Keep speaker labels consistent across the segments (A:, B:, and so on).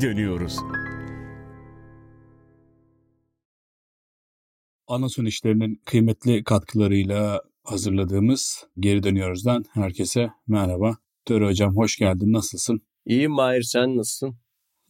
A: geri dönüyoruz.
B: Anason işlerinin kıymetli katkılarıyla hazırladığımız Geri Dönüyoruz'dan herkese merhaba. Töre Hocam hoş geldin, nasılsın?
C: İyiyim Mahir, sen nasılsın?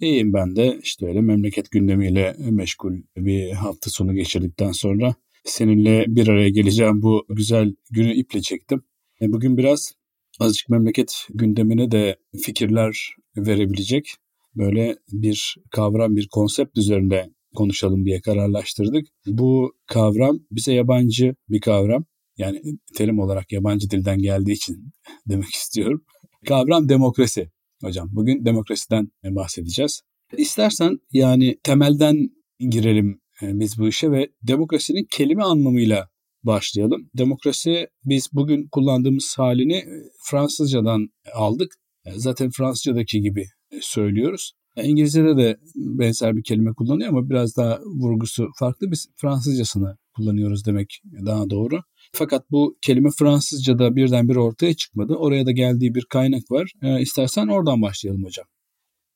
B: İyiyim ben de. İşte öyle memleket gündemiyle meşgul bir hafta sonu geçirdikten sonra seninle bir araya geleceğim bu güzel günü iple çektim. E, bugün biraz azıcık memleket gündemine de fikirler verebilecek böyle bir kavram, bir konsept üzerinde konuşalım diye kararlaştırdık. Bu kavram bize yabancı bir kavram. Yani terim olarak yabancı dilden geldiği için demek istiyorum. Kavram demokrasi. Hocam bugün demokrasiden bahsedeceğiz. İstersen yani temelden girelim e, biz bu işe ve demokrasinin kelime anlamıyla başlayalım. Demokrasi biz bugün kullandığımız halini e, Fransızcadan aldık. E, zaten Fransızcadaki gibi söylüyoruz. İngilizce'de de benzer bir kelime kullanıyor ama biraz daha vurgusu farklı. Biz Fransızcasını kullanıyoruz demek daha doğru. Fakat bu kelime Fransızca'da birdenbire ortaya çıkmadı. Oraya da geldiği bir kaynak var. E, istersen oradan başlayalım hocam.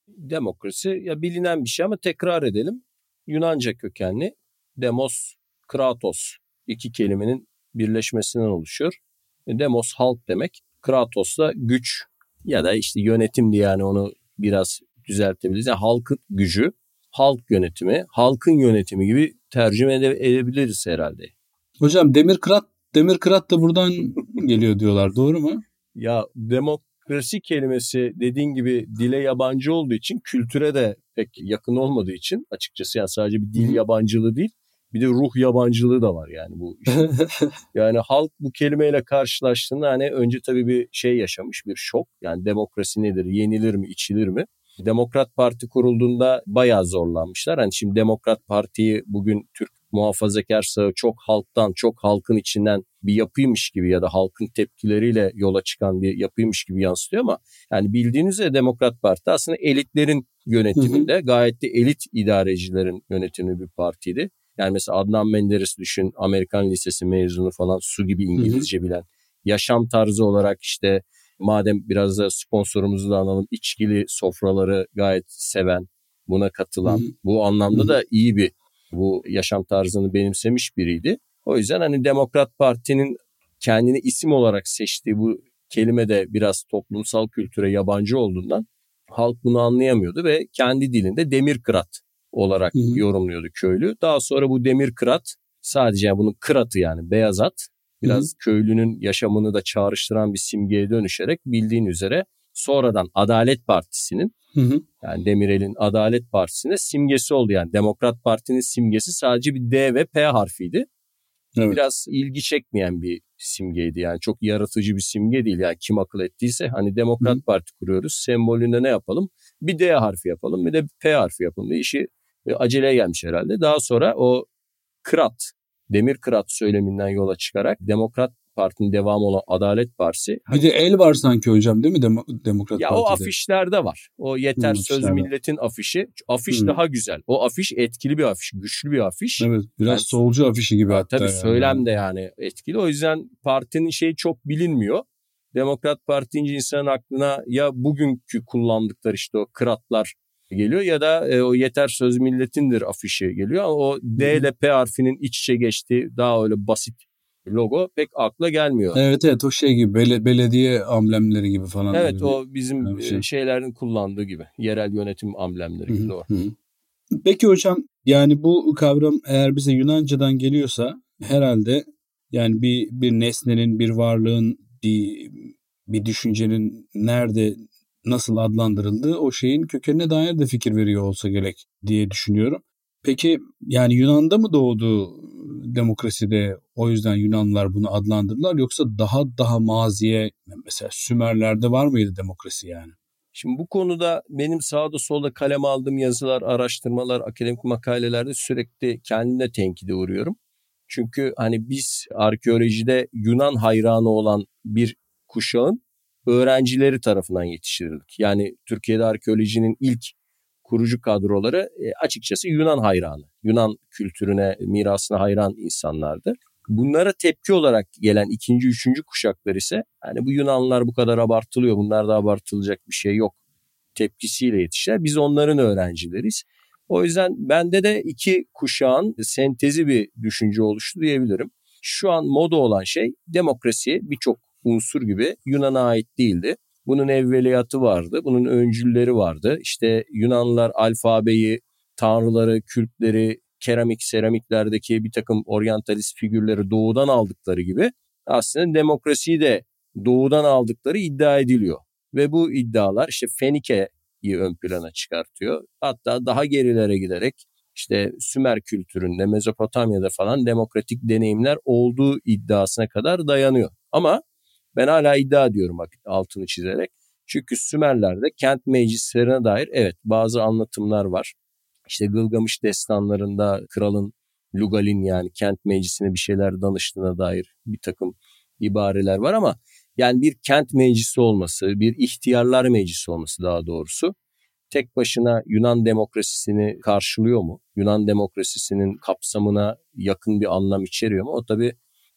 C: Demokrasi ya bilinen bir şey ama tekrar edelim. Yunanca kökenli demos, kratos iki kelimenin birleşmesinden oluşuyor. E, demos halk demek. Kratos da güç ya da işte yönetim diye yani onu biraz düzeltebiliriz. Yani halkın gücü, halk yönetimi, halkın yönetimi gibi tercüme edebiliriz herhalde.
B: Hocam demir kırat, demir kırat da buradan geliyor diyorlar doğru mu?
C: Ya demokrasi kelimesi dediğin gibi dile yabancı olduğu için kültüre de pek yakın olmadığı için açıkçası yani sadece bir dil yabancılığı değil bir de ruh yabancılığı da var yani bu işte. yani halk bu kelimeyle karşılaştığında hani önce tabii bir şey yaşamış bir şok. Yani demokrasi nedir? Yenilir mi? içilir mi? Demokrat Parti kurulduğunda bayağı zorlanmışlar. Hani şimdi Demokrat Parti'yi bugün Türk muhafazakar sağı çok halktan, çok halkın içinden bir yapıymış gibi ya da halkın tepkileriyle yola çıkan bir yapıymış gibi yansıtıyor ama yani bildiğiniz üzere Demokrat Parti aslında elitlerin yönetiminde gayet de elit idarecilerin yönetimi bir partiydi. Yani mesela Adnan Menderes düşün Amerikan Lisesi mezunu falan su gibi İngilizce bilen. Yaşam tarzı olarak işte madem biraz da sponsorumuzu da analım içkili sofraları gayet seven buna katılan Hı-hı. bu anlamda Hı-hı. da iyi bir bu yaşam tarzını benimsemiş biriydi. O yüzden hani Demokrat Parti'nin kendini isim olarak seçtiği bu kelime de biraz toplumsal kültüre yabancı olduğundan halk bunu anlayamıyordu ve kendi dilinde demir kırat olarak Hı-hı. yorumluyordu köylü. Daha sonra bu demir kırat sadece yani bunun kıratı yani beyaz at biraz Hı-hı. köylünün yaşamını da çağrıştıran bir simgeye dönüşerek bildiğin üzere sonradan Adalet Partisi'nin Hı-hı. yani Demirel'in Adalet Partisi'ne simgesi oldu. Yani Demokrat Parti'nin simgesi sadece bir D ve P harfiydi. Evet. Biraz ilgi çekmeyen bir simgeydi yani çok yaratıcı bir simge değil yani kim akıl ettiyse hani Demokrat Hı. Parti kuruyoruz sembolünde ne yapalım bir D harfi yapalım bir de P harfi yapalım diye işi e, aceleye gelmiş herhalde. Daha sonra o kırat, demir kırat söyleminden yola çıkarak Demokrat Parti'nin devamı olan Adalet Partisi.
B: Bir de el var sanki hocam değil mi Dem- Demokrat
C: ya
B: Parti'de?
C: o afişlerde var. O Yeter hmm, Söz Milletin afişi. Afiş hmm. daha güzel. O afiş etkili bir afiş, güçlü bir afiş.
B: Evet biraz yani, solcu afişi gibi hatta.
C: Tabii yani. söylem de yani etkili. O yüzden partinin şeyi çok bilinmiyor. Demokrat Parti deyince insanın aklına ya bugünkü kullandıkları işte o kıratlar geliyor ya da e, o yeter söz milletindir afişi geliyor ama o D ile P harfinin iç içe geçtiği daha öyle basit logo pek akla gelmiyor.
B: Evet evet o şey gibi bel- belediye amblemleri gibi falan.
C: Evet gibi. o bizim şey. şeylerin kullandığı gibi yerel yönetim amblemleri gibi doğru.
B: Peki hocam yani bu kavram eğer bize Yunanca'dan geliyorsa herhalde yani bir bir nesnenin bir varlığın bir bir düşüncenin nerede nasıl adlandırıldığı o şeyin kökenine dair de fikir veriyor olsa gerek diye düşünüyorum. Peki yani Yunan'da mı doğdu demokraside o yüzden Yunanlılar bunu adlandırdılar yoksa daha daha maziye mesela Sümerler'de var mıydı demokrasi yani?
C: Şimdi bu konuda benim sağda solda kalem aldığım yazılar, araştırmalar, akademik makalelerde sürekli kendimle tenkide uğruyorum. Çünkü hani biz arkeolojide Yunan hayranı olan bir kuşağın öğrencileri tarafından yetiştirildik. Yani Türkiye'de arkeolojinin ilk kurucu kadroları e, açıkçası Yunan hayranı. Yunan kültürüne, mirasına hayran insanlardı. Bunlara tepki olarak gelen ikinci, üçüncü kuşaklar ise hani bu Yunanlılar bu kadar abartılıyor, bunlar da abartılacak bir şey yok tepkisiyle yetiştiler. Biz onların öğrencileriz. O yüzden bende de iki kuşağın sentezi bir düşünce oluştu diyebilirim. Şu an moda olan şey demokrasi birçok unsur gibi Yunan'a ait değildi. Bunun evveliyatı vardı, bunun öncülleri vardı. İşte Yunanlılar alfabeyi, tanrıları, kültleri, keramik, seramiklerdeki bir takım oryantalist figürleri doğudan aldıkları gibi aslında demokrasiyi de doğudan aldıkları iddia ediliyor. Ve bu iddialar işte Fenike'yi ön plana çıkartıyor. Hatta daha gerilere giderek işte Sümer kültüründe, Mezopotamya'da falan demokratik deneyimler olduğu iddiasına kadar dayanıyor. Ama ben hala iddia ediyorum altını çizerek. Çünkü Sümerler'de kent meclislerine dair evet bazı anlatımlar var. İşte Gılgamış destanlarında kralın Lugalin yani kent meclisine bir şeyler danıştığına dair bir takım ibareler var ama yani bir kent meclisi olması, bir ihtiyarlar meclisi olması daha doğrusu tek başına Yunan demokrasisini karşılıyor mu? Yunan demokrasisinin kapsamına yakın bir anlam içeriyor mu? O tabii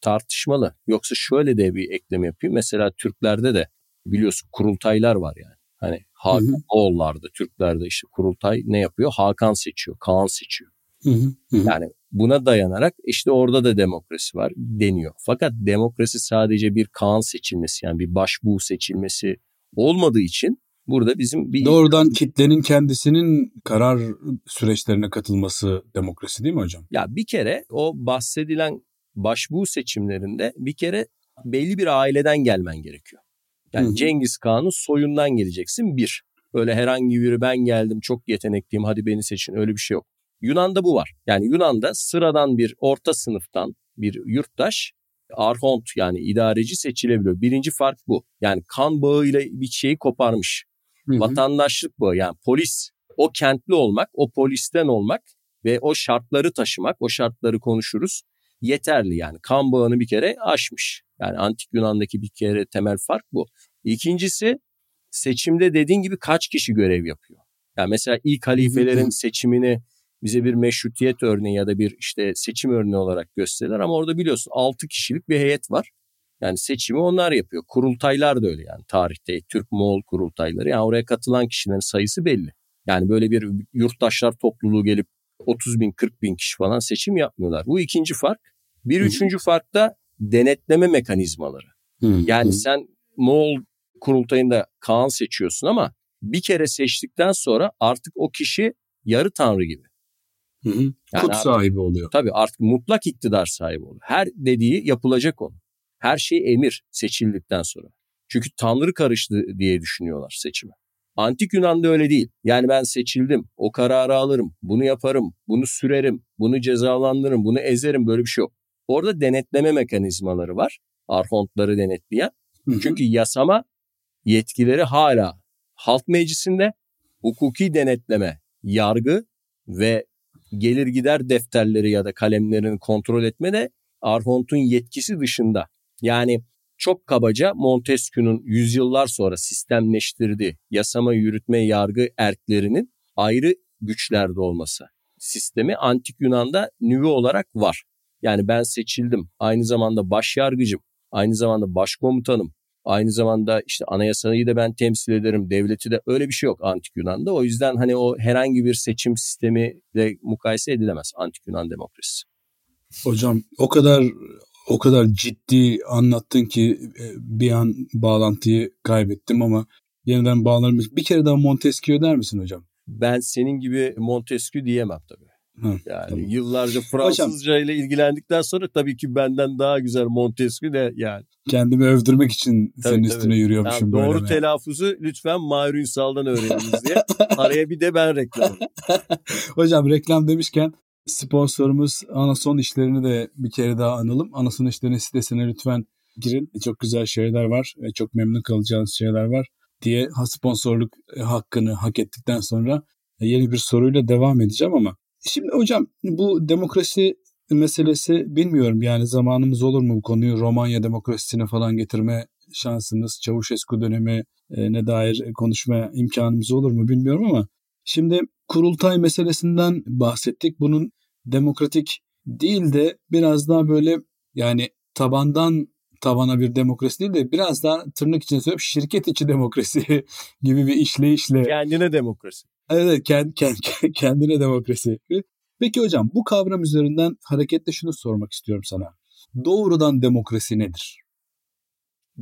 C: tartışmalı. Yoksa şöyle de bir ekleme yapayım. Mesela Türklerde de biliyorsun kurultaylar var yani. Hani Hakan Oğullarda, Türklerde işte kurultay ne yapıyor? Hakan seçiyor, Kaan seçiyor. Hı hı, hı. Yani buna dayanarak işte orada da demokrasi var deniyor. Fakat demokrasi sadece bir Kaan seçilmesi yani bir başbuğ seçilmesi olmadığı için burada bizim bir...
B: Doğrudan kitlenin kendisinin karar süreçlerine katılması demokrasi değil mi hocam?
C: Ya bir kere o bahsedilen başbuğ seçimlerinde bir kere belli bir aileden gelmen gerekiyor. Yani Hı-hı. Cengiz Kağan'ın soyundan geleceksin bir. Öyle herhangi biri ben geldim çok yetenekliyim hadi beni seçin öyle bir şey yok. Yunan'da bu var. Yani Yunan'da sıradan bir orta sınıftan bir yurttaş arhont yani idareci seçilebiliyor. Birinci fark bu. Yani kan bağıyla bir şeyi koparmış. Hı hı. Vatandaşlık bağı yani polis. O kentli olmak, o polisten olmak ve o şartları taşımak, o şartları konuşuruz yeterli yani. Kan bağını bir kere aşmış. Yani antik Yunan'daki bir kere temel fark bu. İkincisi seçimde dediğin gibi kaç kişi görev yapıyor? Yani mesela ilk halifelerin seçimini bize bir meşrutiyet örneği ya da bir işte seçim örneği olarak gösterirler ama orada biliyorsun 6 kişilik bir heyet var. Yani seçimi onlar yapıyor. Kurultaylar da öyle yani tarihte Türk-Moğol kurultayları. Yani oraya katılan kişilerin sayısı belli. Yani böyle bir yurttaşlar topluluğu gelip 30 bin 40 bin kişi falan seçim yapmıyorlar. Bu ikinci fark. Bir Hı-hı. üçüncü fark da denetleme mekanizmaları. Hı-hı. Yani sen Moğol kurultayında Kaan seçiyorsun ama bir kere seçtikten sonra artık o kişi yarı tanrı gibi.
B: Hı hı. Yani Kut sahibi oluyor.
C: Tabii artık mutlak iktidar sahibi oluyor. Her dediği yapılacak onun. Her şey emir seçildikten sonra. Çünkü tanrı karıştı diye düşünüyorlar seçimi. Antik Yunan'da öyle değil. Yani ben seçildim, o kararı alırım, bunu yaparım, bunu sürerim, bunu cezalandırırım, bunu ezerim böyle bir şey yok. Orada denetleme mekanizmaları var. Arhontları denetleyen. Çünkü yasama yetkileri hala halk meclisinde hukuki denetleme, yargı ve gelir gider defterleri ya da kalemlerini kontrol etme de Arhont'un yetkisi dışında. Yani çok kabaca Montesquieu'nun yüzyıllar sonra sistemleştirdiği yasama, yürütme, yargı erklerinin ayrı güçlerde olması sistemi antik Yunan'da nüve olarak var. Yani ben seçildim. Aynı zamanda baş yargıcım, aynı zamanda başkomutanım, aynı zamanda işte anayasayı da ben temsil ederim, devleti de öyle bir şey yok antik Yunan'da. O yüzden hani o herhangi bir seçim sistemiyle mukayese edilemez antik Yunan demokrasisi.
B: Hocam o kadar o kadar ciddi anlattın ki e, bir an bağlantıyı kaybettim ama yeniden bağlarım. Bir kere daha Montesquieu der misin hocam?
C: Ben senin gibi Montesquieu diyemem tabii. Hı, yani tamam. yıllarca Fransızca Hocam, ile ilgilendikten sonra tabii ki benden daha güzel Montesquieu de yani.
B: Kendimi övdürmek için tabii, senin tabii. üstüne yürüyormuşum
C: yani böyle. Doğru telaffuzu lütfen Mahir Ünsal'dan öğreniniz diye. Araya bir de ben reklam.
B: Hocam reklam demişken Sponsorumuz Anason işlerini de bir kere daha analım. Anason işlerinin sitesine lütfen girin. Çok güzel şeyler var. Çok memnun kalacağınız şeyler var diye sponsorluk hakkını hak ettikten sonra yeni bir soruyla devam edeceğim ama şimdi hocam bu demokrasi meselesi bilmiyorum yani zamanımız olur mu bu konuyu Romanya demokrasisine falan getirme şansımız Çavuşescu dönemi e, ne dair konuşma imkanımız olur mu bilmiyorum ama şimdi kurultay meselesinden bahsettik. Bunun demokratik değil de biraz daha böyle yani tabandan tabana bir demokrasi değil de biraz daha tırnak içinde söyleyip şirket içi demokrasi gibi bir işleyişle.
C: Kendine demokrasi.
B: Evet kend, kend, kendine demokrasi. Peki hocam bu kavram üzerinden hareketle şunu sormak istiyorum sana. Doğrudan demokrasi nedir?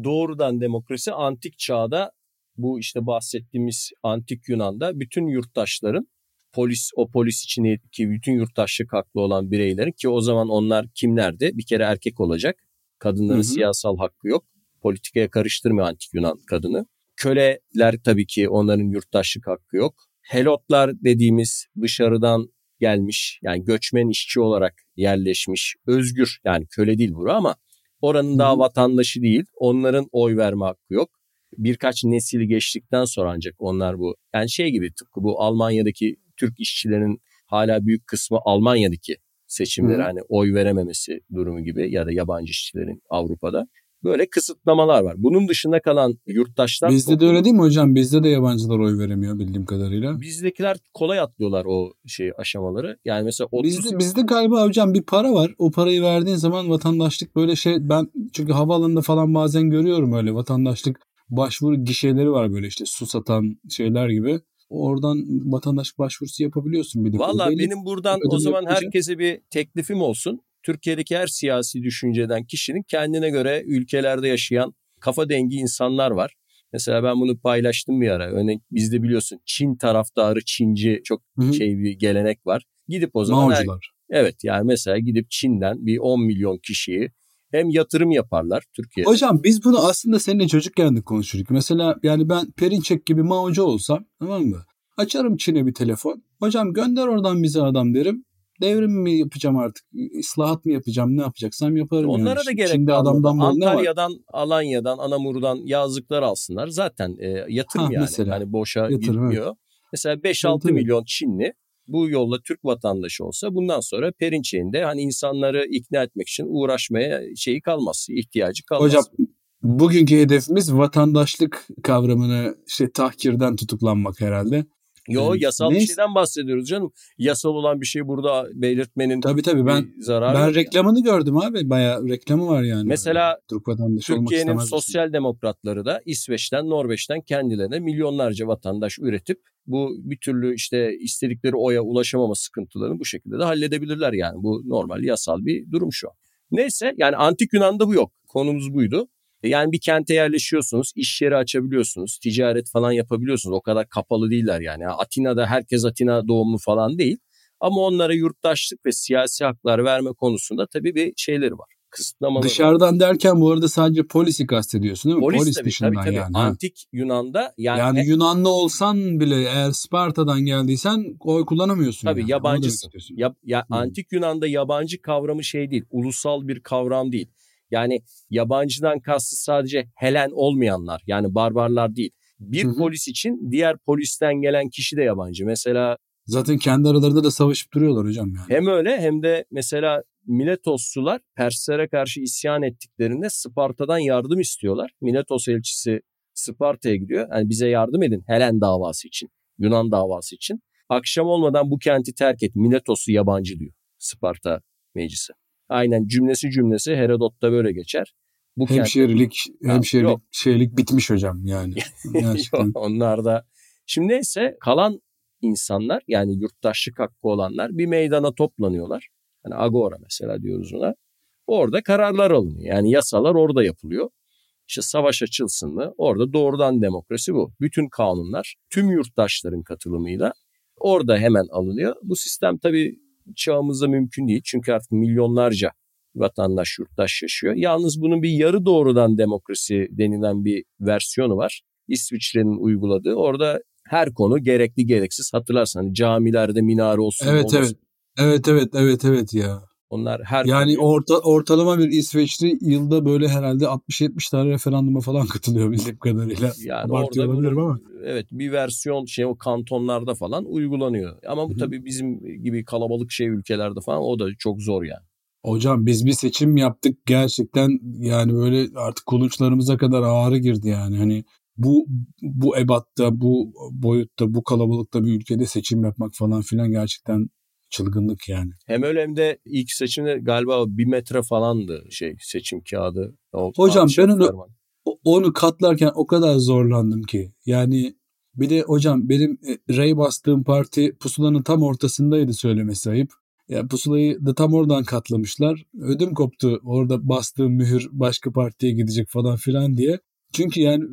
C: Doğrudan demokrasi antik çağda bu işte bahsettiğimiz antik Yunan'da bütün yurttaşların polis o polis içindeki bütün yurttaşlık haklı olan bireylerin ki o zaman onlar kimlerdi? Bir kere erkek olacak. Kadınların Hı-hı. siyasal hakkı yok. Politikaya karıştırmıyor antik Yunan kadını. Köleler tabii ki onların yurttaşlık hakkı yok. Helotlar dediğimiz dışarıdan gelmiş yani göçmen işçi olarak yerleşmiş özgür yani köle değil bura ama oranın daha vatandaşı değil onların oy verme hakkı yok. Birkaç nesil geçtikten sonra ancak onlar bu yani şey gibi tıpkı bu Almanya'daki Türk işçilerin hala büyük kısmı Almanya'daki seçimlere Hı. hani oy verememesi durumu gibi ya da yabancı işçilerin Avrupa'da böyle kısıtlamalar var. Bunun dışında kalan yurttaşlar...
B: Bizde de öyle değil mi hocam? Bizde de yabancılar oy veremiyor bildiğim kadarıyla.
C: Bizdekiler kolay atlıyorlar o şey aşamaları. Yani mesela 30...
B: Bizde, bizde galiba hocam bir para var. O parayı verdiğin zaman vatandaşlık böyle şey... Ben çünkü havaalanında falan bazen görüyorum öyle vatandaşlık başvuru gişeleri var böyle işte su satan şeyler gibi oradan vatandaş başvurusu yapabiliyorsun. Bir
C: Valla benim buradan o zaman herkese bir teklifim olsun. Türkiye'deki her siyasi düşünceden kişinin kendine göre ülkelerde yaşayan kafa dengi insanlar var. Mesela ben bunu paylaştım bir ara. Örneğin bizde biliyorsun Çin taraftarı Çinci çok Hı-hı. şey bir gelenek var. Gidip o zaman her, evet yani mesela gidip Çin'den bir 10 milyon kişiyi hem yatırım yaparlar Türkiye'de.
B: Hocam biz bunu aslında seninle çocukken de konuşurduk. Mesela yani ben Perinçek gibi Mao'cu olsam tamam mı? Açarım Çin'e bir telefon. Hocam gönder oradan bize adam derim. Devrim mi yapacağım artık? ıslahat mı yapacağım? Ne yapacaksam yaparım.
C: Onlara yani. da gerek Çin'de adamdan Antalya'dan, Alanya'dan, Anamur'dan yazlıklar alsınlar. Zaten e, yatırım ha, yani. Mesela, hani boşa yatırım, gitmiyor. Evet. Mesela 5-6 milyon Çinli bu yolla Türk vatandaşı olsa bundan sonra Perinçek'inde hani insanları ikna etmek için uğraşmaya şeyi kalmaz, ihtiyacı kalmaz.
B: Hocam bugünkü hedefimiz vatandaşlık kavramını işte tahkirden tutuklanmak herhalde.
C: Yo yasal Neyse. bir şeyden bahsediyoruz canım. Yasal olan bir şey burada belirtmenin
B: tabii, tabii. Ben, zararı Ben reklamını yani. gördüm abi. Bayağı reklamı var yani.
C: Mesela Türkiye'nin sosyal demokratları da İsveç'ten, Norveç'ten kendilerine milyonlarca vatandaş üretip bu bir türlü işte istedikleri oya ulaşamama sıkıntılarını bu şekilde de halledebilirler yani. Bu normal yasal bir durum şu. Neyse yani antik Yunan'da bu yok. Konumuz buydu. Yani bir kente yerleşiyorsunuz, iş yeri açabiliyorsunuz, ticaret falan yapabiliyorsunuz. O kadar kapalı değiller yani. Atina'da herkes Atina doğumlu falan değil. Ama onlara yurttaşlık ve siyasi haklar verme konusunda tabii bir şeyleri var. Kısıtlamaları
B: Dışarıdan var. derken bu arada sadece polisi kastediyorsun değil mi? Polis, Polis tabii, dışından tabii, tabii. yani.
C: Antik Yunan'da yani...
B: Yani he... Yunanlı olsan bile eğer Sparta'dan geldiysen oy kullanamıyorsun.
C: Tabii yani. yabancısın. Ya, ya, hmm. Antik Yunan'da yabancı kavramı şey değil, ulusal bir kavram değil. Yani yabancıdan kastı sadece Helen olmayanlar yani barbarlar değil. Bir Hı-hı. polis için diğer polisten gelen kişi de yabancı. Mesela
B: Zaten kendi aralarında da savaşıp duruyorlar hocam yani.
C: Hem öyle hem de mesela Miletoslular Perslere karşı isyan ettiklerinde Sparta'dan yardım istiyorlar. Miletos elçisi Sparta'ya gidiyor. Yani bize yardım edin Helen davası için, Yunan davası için. Akşam olmadan bu kenti terk et. Miletos'u yabancı diyor Sparta meclisi. Aynen cümlesi cümlesi Herodot'ta böyle geçer.
B: Bu hemşerilik, kent... hemşerilik Yok. şeylik bitmiş hocam yani.
C: onlar da. Şimdi neyse kalan insanlar yani yurttaşlık hakkı olanlar bir meydana toplanıyorlar. Hani agora mesela diyoruz ona. Orada kararlar alınıyor. Yani yasalar orada yapılıyor. İşte savaş açılsın mı? Orada doğrudan demokrasi bu. Bütün kanunlar tüm yurttaşların katılımıyla orada hemen alınıyor. Bu sistem tabii çağımızda mümkün değil. Çünkü artık milyonlarca vatandaş, yurttaş yaşıyor. Yalnız bunun bir yarı doğrudan demokrasi denilen bir versiyonu var. İsviçre'nin uyguladığı. Orada her konu gerekli gereksiz hatırlarsan hani camilerde minare olsun.
B: Evet olmasın. evet. Evet evet evet evet ya.
C: Onlar her
B: Yani orta, ortalama bir İsveçli yılda böyle herhalde 60-70 tane referanduma falan katılıyor bildiğim kadarıyla. Yani Abartıyor olabilirim ama.
C: Evet bir versiyon şey o kantonlarda falan uygulanıyor. Ama bu tabii bizim gibi kalabalık şey ülkelerde falan o da çok zor yani.
B: Hocam biz bir seçim yaptık gerçekten yani böyle artık kulunçlarımıza kadar ağrı girdi yani. Hani bu bu ebatta, bu boyutta, bu kalabalıkta bir ülkede seçim yapmak falan filan gerçekten çılgınlık yani.
C: Hem öyle hem de ilk seçimde galiba bir metre falandı şey seçim kağıdı. O,
B: Hocam ben onu onu katlarken o kadar zorlandım ki. Yani bir de hocam benim e, rey bastığım parti pusulanın tam ortasındaydı söylemesi ayıp. Ya pusulayı da tam oradan katlamışlar. Ödüm koptu orada bastığım mühür başka partiye gidecek falan filan diye. Çünkü yani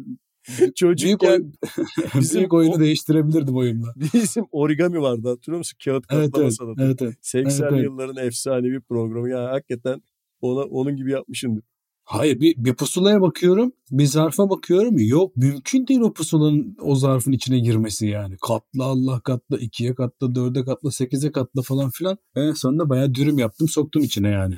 B: büyük,
C: Çocukken
B: oyun,
C: bizim
B: büyük oyunu
C: o-
B: değiştirebilirdim oyunla.
C: bizim origami vardı hatırlıyor musun? Kağıt
B: Evet
C: katlama
B: evet,
C: sanatı.
B: evet evet.
C: 80'li
B: evet, evet.
C: yılların efsanevi programı. Ya hakikaten ona, onun gibi yapmışındır.
B: Hayır bir, bir pusulaya bakıyorum bir zarfa bakıyorum yok mümkün değil o pusulanın o zarfın içine girmesi yani. Katla Allah katla ikiye katla dörde katla sekize katla falan filan. En sonunda bayağı dürüm yaptım soktum içine yani.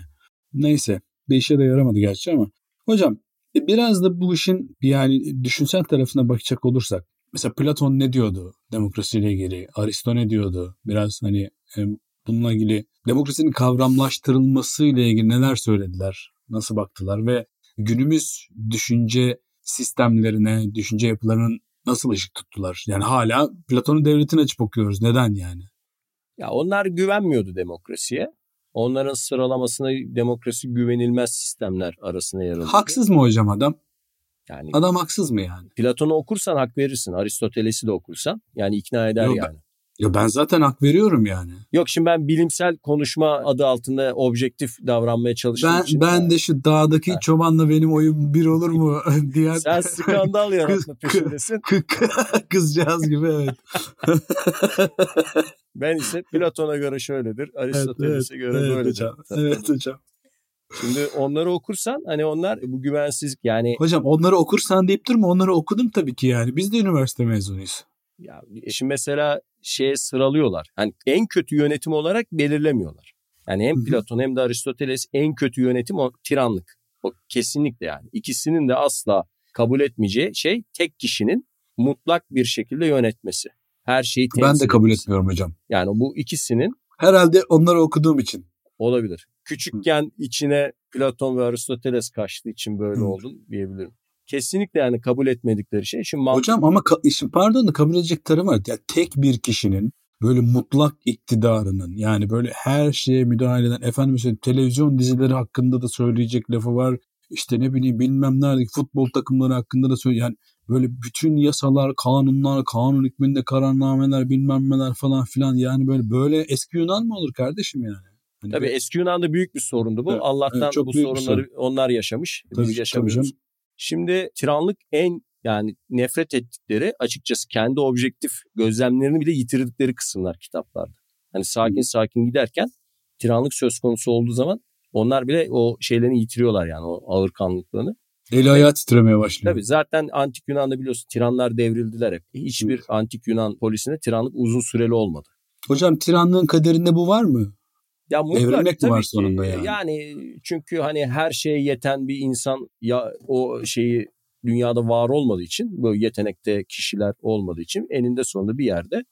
B: Neyse bir işe de yaramadı gerçi ama. Hocam biraz da bu işin yani düşünsel tarafına bakacak olursak. Mesela Platon ne diyordu demokrasiyle ilgili? Aristo ne diyordu? Biraz hani e, bununla ilgili demokrasinin kavramlaştırılması ile ilgili neler söylediler? Nasıl baktılar ve günümüz düşünce sistemlerine, düşünce yapılarının nasıl ışık tuttular? Yani hala Platon'un devletini açıp okuyoruz. Neden yani?
C: Ya onlar güvenmiyordu demokrasiye. Onların sıralamasına demokrasi güvenilmez sistemler arasına yer alıyor.
B: Haksız mı hocam adam?
C: Yani
B: Adam haksız mı yani?
C: Platon'u okursan hak verirsin. Aristoteles'i de okursan. Yani ikna eder
B: Yok,
C: yani.
B: Ya ben zaten hak veriyorum yani.
C: Yok şimdi ben bilimsel konuşma adı altında objektif davranmaya çalıştığım
B: Ben
C: için.
B: ben de şu dağdaki
C: Ha.
B: çobanla benim oyun bir olur mu diyen
C: Sen skandal yaratma peşindesin.
B: kızcağız gibi evet.
C: Ben ise Platon'a göre şöyledir. Aristoteles'e göre
B: evet
C: böyledir.
B: hocam. Evet hocam.
C: Şimdi onları okursan hani onlar bu güvensizlik yani
B: Hocam onları okursan deyip durma onları okudum tabii ki yani. Biz de üniversite mezunuyuz.
C: Ya şimdi mesela şeye sıralıyorlar. Hani en kötü yönetim olarak belirlemiyorlar. Yani hem. Platon hem de Aristoteles en kötü yönetim o tiranlık. O kesinlikle yani. İkisinin de asla kabul etmeyeceği şey tek kişinin mutlak bir şekilde yönetmesi. Her şeyi temsil
B: Ben de kabul
C: etmesi.
B: etmiyorum hocam.
C: Yani bu ikisinin
B: Herhalde onları okuduğum için.
C: olabilir. Küçükken içine Platon ve Aristoteles kaçtığı için böyle
B: Hı.
C: oldun diyebilirim. Kesinlikle yani kabul etmedikleri şey. Şimdi mantık
B: Hocam ama ka- işin pardon da kabul edecek tarafı var. Ya tek bir kişinin böyle mutlak iktidarının yani böyle her şeye müdahale eden efendim mesela televizyon dizileri hakkında da söyleyecek lafı var. İşte ne bileyim bilmem neredeki futbol takımları hakkında da söyle yani böyle bütün yasalar, kanunlar, kanun hükmünde kararnameler bilmem neler falan filan yani böyle böyle eski Yunan mı olur kardeşim yani? Hani
C: Tabii eski Yunan'da büyük bir sorundu bu.
B: Evet,
C: Allah'tan
B: evet,
C: bu sorunları onlar yaşamış.
B: Tabii,
C: Biz
B: tabii
C: yaşamıyoruz.
B: canım.
C: Şimdi tiranlık en yani nefret ettikleri açıkçası kendi objektif gözlemlerini bile yitirdikleri kısımlar kitaplarda. Hani sakin sakin giderken tiranlık söz konusu olduğu zaman onlar bile o şeylerini yitiriyorlar yani o ağır kanlılıklarını.
B: Eli ayağı titremeye başlıyor.
C: Tabii zaten antik Yunan'da biliyorsun tiranlar devrildiler hep. Hiçbir antik Yunan polisine tiranlık uzun süreli olmadı.
B: Hocam tiranlığın kaderinde bu var mı?
C: Ya mutlak
B: Evrilmek mi var
C: ki.
B: sonunda yani?
C: Yani çünkü hani her şeye yeten bir insan ya o şeyi dünyada var olmadığı için böyle yetenekte kişiler olmadığı için eninde sonunda bir yerde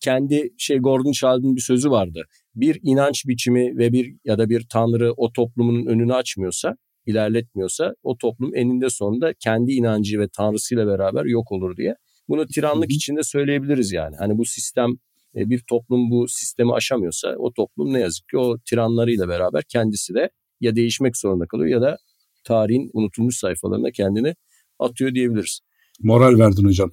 C: kendi şey Gordon Child'ın bir sözü vardı. Bir inanç biçimi ve bir ya da bir tanrı o toplumun önünü açmıyorsa, ilerletmiyorsa o toplum eninde sonunda kendi inancı ve tanrısıyla beraber yok olur diye. Bunu tiranlık içinde söyleyebiliriz yani. Hani bu sistem e, bir toplum bu sistemi aşamıyorsa o toplum ne yazık ki o tiranlarıyla beraber kendisi de ya değişmek zorunda kalıyor ya da tarihin unutulmuş sayfalarına kendini atıyor diyebiliriz.
B: Moral verdin hocam.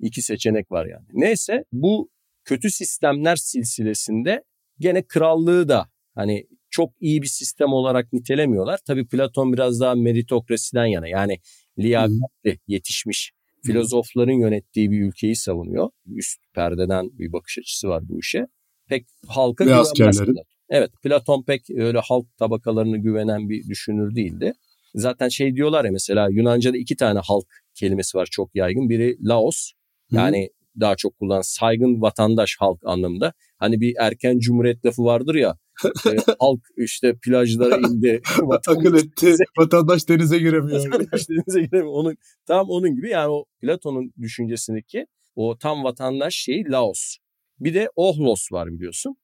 C: İki seçenek var yani. Neyse bu kötü sistemler silsilesinde gene krallığı da hani çok iyi bir sistem olarak nitelemiyorlar. Tabii Platon biraz daha meritokrasiden yana yani liyakatli yetişmiş filozofların yönettiği bir ülkeyi savunuyor. Üst perdeden bir bakış açısı var bu işe. Pek halka
B: Ve askerlerin.
C: Evet Platon pek öyle halk tabakalarını güvenen bir düşünür değildi. Zaten şey diyorlar ya mesela Yunanca'da iki tane halk kelimesi var çok yaygın. Biri Laos yani daha çok kullanılan saygın vatandaş halk anlamında. Hani bir erken cumhuriyet lafı vardır ya. e, halk işte plajlara indi.
B: Akıl etti. Vatandaş denize giremiyor.
C: Vatandaş denize giremiyor. Onun, tam onun gibi yani o Platon'un düşüncesindeki o tam vatandaş şeyi Laos. Bir de Ohlos var biliyorsun.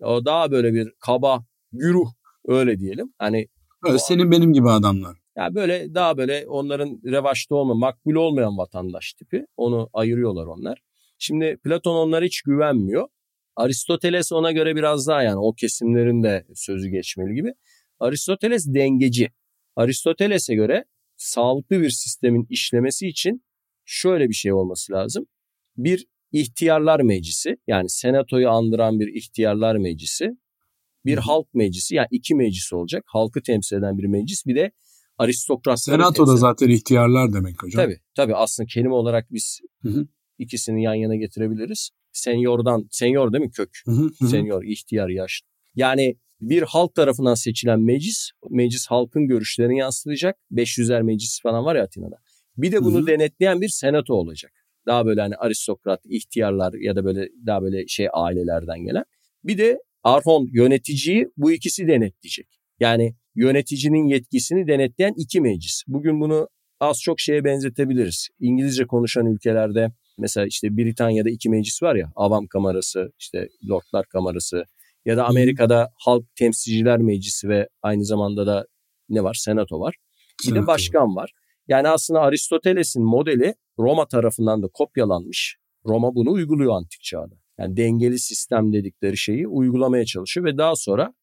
C: O daha böyle bir kaba, güruh öyle diyelim. Hani
B: Öyle senin benim gibi adamlar.
C: ya böyle daha böyle onların revaçta olma, makbul olmayan vatandaş tipi. Onu ayırıyorlar onlar. Şimdi Platon onlara hiç güvenmiyor. Aristoteles ona göre biraz daha yani o kesimlerin de sözü geçmeli gibi. Aristoteles dengeci. Aristoteles'e göre sağlıklı bir sistemin işlemesi için şöyle bir şey olması lazım. Bir ihtiyarlar meclisi yani senatoyu andıran bir ihtiyarlar meclisi, bir halk meclisi yani iki meclis olacak. Halkı temsil eden bir meclis bir de aristokratları
B: Senato da zaten ihtiyarlar demek hocam.
C: Tabii tabii aslında kelime olarak biz hı hı. İkisini yan yana getirebiliriz. Senyordan, senyor değil mi kök? Hı hı. Senyor, ihtiyar, yaşlı. Yani bir halk tarafından seçilen meclis, meclis halkın görüşlerini yansıtacak. 500'er meclis falan var ya Atina'da. Bir de bunu Hı-hı. denetleyen bir senato olacak. Daha böyle hani aristokrat, ihtiyarlar ya da böyle daha böyle şey ailelerden gelen. Bir de arhon yöneticiyi bu ikisi denetleyecek. Yani yöneticinin yetkisini denetleyen iki meclis. Bugün bunu az çok şeye benzetebiliriz. İngilizce konuşan ülkelerde mesela işte Britanya'da iki meclis var ya Avam Kamerası, işte Lordlar Kamerası ya da Amerika'da Halk Temsilciler Meclisi ve aynı zamanda da ne var? Senato var. Bir de başkan var. Yani aslında Aristoteles'in modeli Roma tarafından da kopyalanmış. Roma bunu uyguluyor antik çağda. Yani dengeli sistem dedikleri şeyi uygulamaya çalışıyor ve daha sonra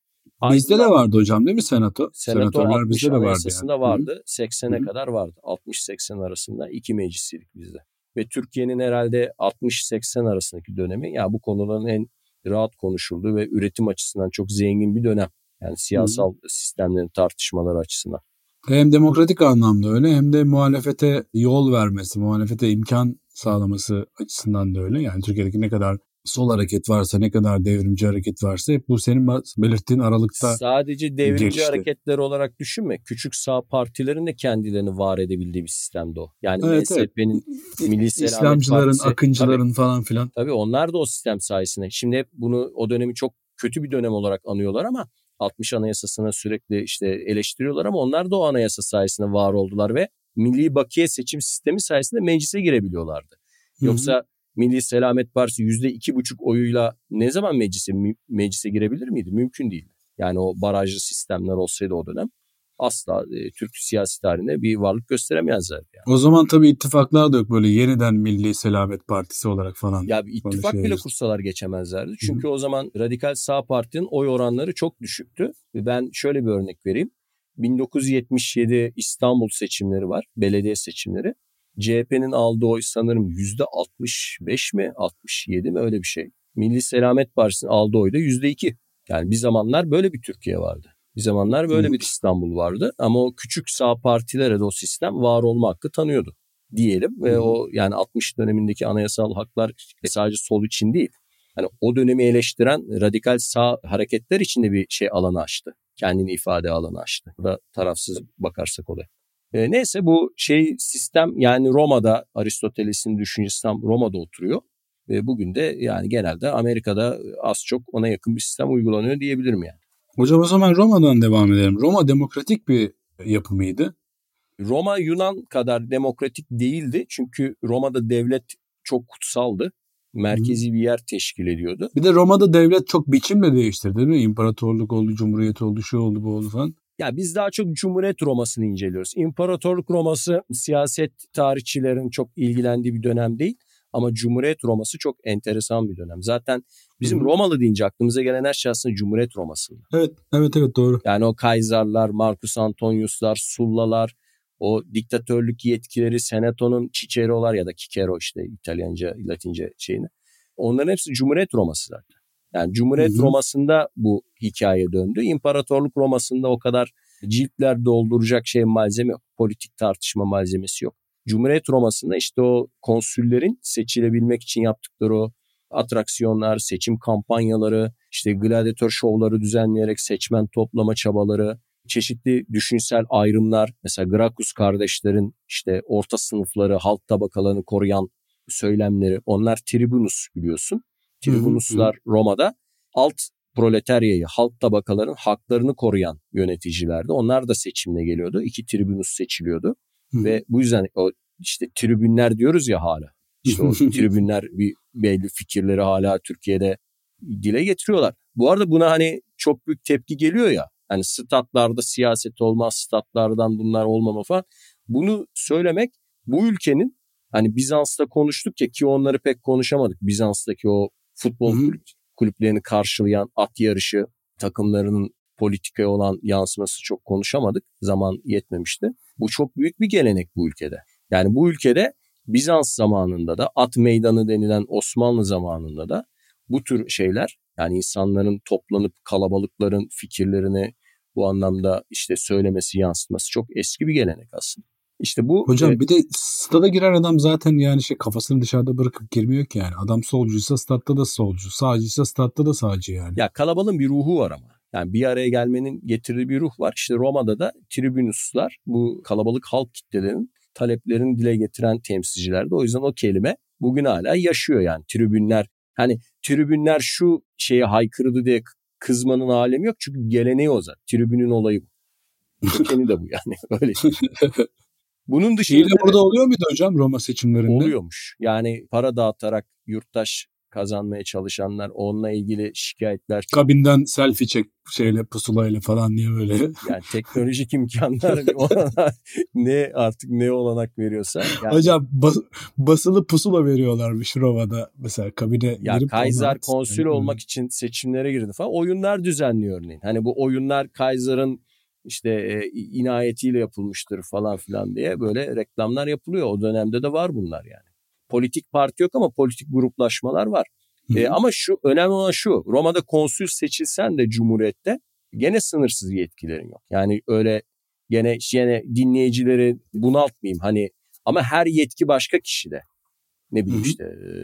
B: Bizde de vardı hocam değil mi senato?
C: Senato Senatörler bizde de vardı. Yani. vardı. 80'e kadar vardı. 60-80 arasında iki meclisiydik bizde. Ve Türkiye'nin herhalde 60-80 arasındaki dönemi ya bu konuların en rahat konuşulduğu ve üretim açısından çok zengin bir dönem. Yani siyasal Hı. sistemlerin tartışmaları açısından.
B: Hem demokratik anlamda öyle hem de muhalefete yol vermesi, muhalefete imkan sağlaması açısından da öyle. Yani Türkiye'deki ne kadar sol hareket varsa, ne kadar devrimci hareket varsa hep bu senin belirttiğin aralıkta
C: Sadece devrimci gelişti. hareketler olarak düşünme. Küçük sağ partilerin de kendilerini var edebildiği bir sistemde o. Yani evet, MSP'nin
B: evet. Milli İslamcıların, Partisi, akıncıların tabii, falan filan.
C: Tabii onlar da o sistem sayesinde. Şimdi hep bunu o dönemi çok kötü bir dönem olarak anıyorlar ama 60 Anayasası'na sürekli işte eleştiriyorlar ama onlar da o anayasa sayesinde var oldular ve milli bakiye seçim sistemi sayesinde meclise girebiliyorlardı. Yoksa Hı-hı. Milli Selamet Partisi yüzde iki buçuk oyuyla ne zaman meclise meclise girebilir miydi? Mümkün değil. Yani o barajlı sistemler olsaydı o dönem asla e, Türk siyasi tarihinde bir varlık gösteremezlerdi. Yani.
B: O zaman tabii ittifaklar da yok böyle yeniden Milli Selamet Partisi olarak falan.
C: Ya bir ittifak bile kursalar geçemezlerdi. Çünkü Hı-hı. o zaman Radikal Sağ Parti'nin oy oranları çok düşüktü. Ben şöyle bir örnek vereyim. 1977 İstanbul seçimleri var, belediye seçimleri. CHP'nin aldığı oy sanırım %65 mi 67 mi öyle bir şey. Milli Selamet Partisi'nin aldığı oy da %2. Yani bir zamanlar böyle bir Türkiye vardı. Bir zamanlar böyle bir İstanbul vardı ama o küçük sağ partilere de o sistem var olma hakkı tanıyordu diyelim ve o yani 60 dönemindeki anayasal haklar sadece sol için değil. Yani o dönemi eleştiren radikal sağ hareketler için de bir şey alanı açtı. Kendini ifade alanı açtı. Burada tarafsız bakarsak olaya. E, neyse bu şey sistem yani Roma'da Aristoteles'in düşüncesi tam Roma'da oturuyor. Ve bugün de yani genelde Amerika'da az çok ona yakın bir sistem uygulanıyor diyebilirim yani.
B: Hocam o zaman Roma'dan devam edelim. Roma demokratik bir yapı mıydı?
C: Roma Yunan kadar demokratik değildi. Çünkü Roma'da devlet çok kutsaldı. Merkezi bir yer teşkil ediyordu.
B: Bir de Roma'da devlet çok biçimle değiştirdi değil mi? İmparatorluk oldu, cumhuriyet oldu, şu oldu, bu oldu falan.
C: Ya biz daha çok Cumhuriyet Roma'sını inceliyoruz. İmparatorluk Roma'sı siyaset tarihçilerin çok ilgilendiği bir dönem değil. Ama Cumhuriyet Roma'sı çok enteresan bir dönem. Zaten bizim Hı-hı. Romalı deyince aklımıza gelen her şey aslında Cumhuriyet Roma'sında.
B: Evet, evet, evet doğru.
C: Yani o Kaiserlar, Marcus Antonius'lar, Sullalar, o diktatörlük yetkileri, Senato'nun Cicero'lar ya da Cicero işte İtalyanca, Latince şeyini. Onların hepsi Cumhuriyet Roma'sı zaten. Yani Cumhuriyet Hı-hı. Roma'sında bu hikaye döndü. İmparatorluk Roma'sında o kadar ciltler dolduracak şey malzeme yok. Politik tartışma malzemesi yok. Cumhuriyet Roma'sında işte o konsüllerin seçilebilmek için yaptıkları o atraksiyonlar, seçim kampanyaları, işte gladyatör şovları düzenleyerek seçmen toplama çabaları, çeşitli düşünsel ayrımlar, mesela Gracchus kardeşlerin işte orta sınıfları, halk tabakalarını koruyan söylemleri, onlar tribunus biliyorsun. Tribunuslar Roma'da alt proletaryayı, halk tabakaların haklarını koruyan yöneticilerdi. Onlar da seçimle geliyordu. İki tribunus seçiliyordu. Hı. Ve bu yüzden o işte tribünler diyoruz ya hala. İşte o tribünler bir belli fikirleri hala Türkiye'de dile getiriyorlar. Bu arada buna hani çok büyük tepki geliyor ya. Hani statlarda siyaset olmaz, statlardan bunlar olmama falan. Bunu söylemek bu ülkenin hani Bizans'ta konuştuk ya ki onları pek konuşamadık. Bizans'taki o futbol Hı-hı. kulüplerini karşılayan at yarışı takımlarının politikaya olan yansıması çok konuşamadık. Zaman yetmemişti. Bu çok büyük bir gelenek bu ülkede. Yani bu ülkede Bizans zamanında da at meydanı denilen Osmanlı zamanında da bu tür şeyler yani insanların toplanıp kalabalıkların fikirlerini bu anlamda işte söylemesi yansıtması çok eski bir gelenek aslında. İşte bu
B: Hocam e, bir de stada giren adam zaten yani şey kafasını dışarıda bırakıp girmiyor ki yani. Adam solcuysa statta da solcu, sağcıysa statta da sağcı yani.
C: Ya kalabalığın bir ruhu var ama. Yani bir araya gelmenin getirdiği bir ruh var. İşte Roma'da da tribünuslar bu kalabalık halk kitlelerinin taleplerini dile getiren temsilcilerdi. O yüzden o kelime bugün hala yaşıyor yani tribünler. Hani tribünler şu şeye haykırdı diye kızmanın alemi yok. Çünkü geleneği o zaten. Tribünün olayı bu. Kökeni de bu yani. Öyle.
B: Bunun dışında... İyi burada oluyor muydu hocam Roma seçimlerinde?
C: Oluyormuş. Yani para dağıtarak yurttaş kazanmaya çalışanlar onunla ilgili şikayetler.
B: Kabinden selfie çek şeyle pusulayla falan diye böyle.
C: Yani teknolojik imkanlar ne artık ne olanak veriyorsa. Yani...
B: Hocam bas, basılı pusula veriyorlarmış Roma'da mesela kabine
C: ya girip Kaiser konsül yani, olmak için seçimlere girdi falan. Oyunlar düzenliyor örneğin. Hani bu oyunlar Kaiser'ın işte e, inayetiyle yapılmıştır falan filan diye böyle reklamlar yapılıyor. O dönemde de var bunlar yani. Politik parti yok ama politik gruplaşmalar var. E, ama şu önemli olan şu Roma'da konsül seçilsen de cumhuriyette gene sınırsız yetkilerin yok. Yani öyle gene gene dinleyicileri bunaltmayayım hani ama her yetki başka kişide. Ne bileyim işte e,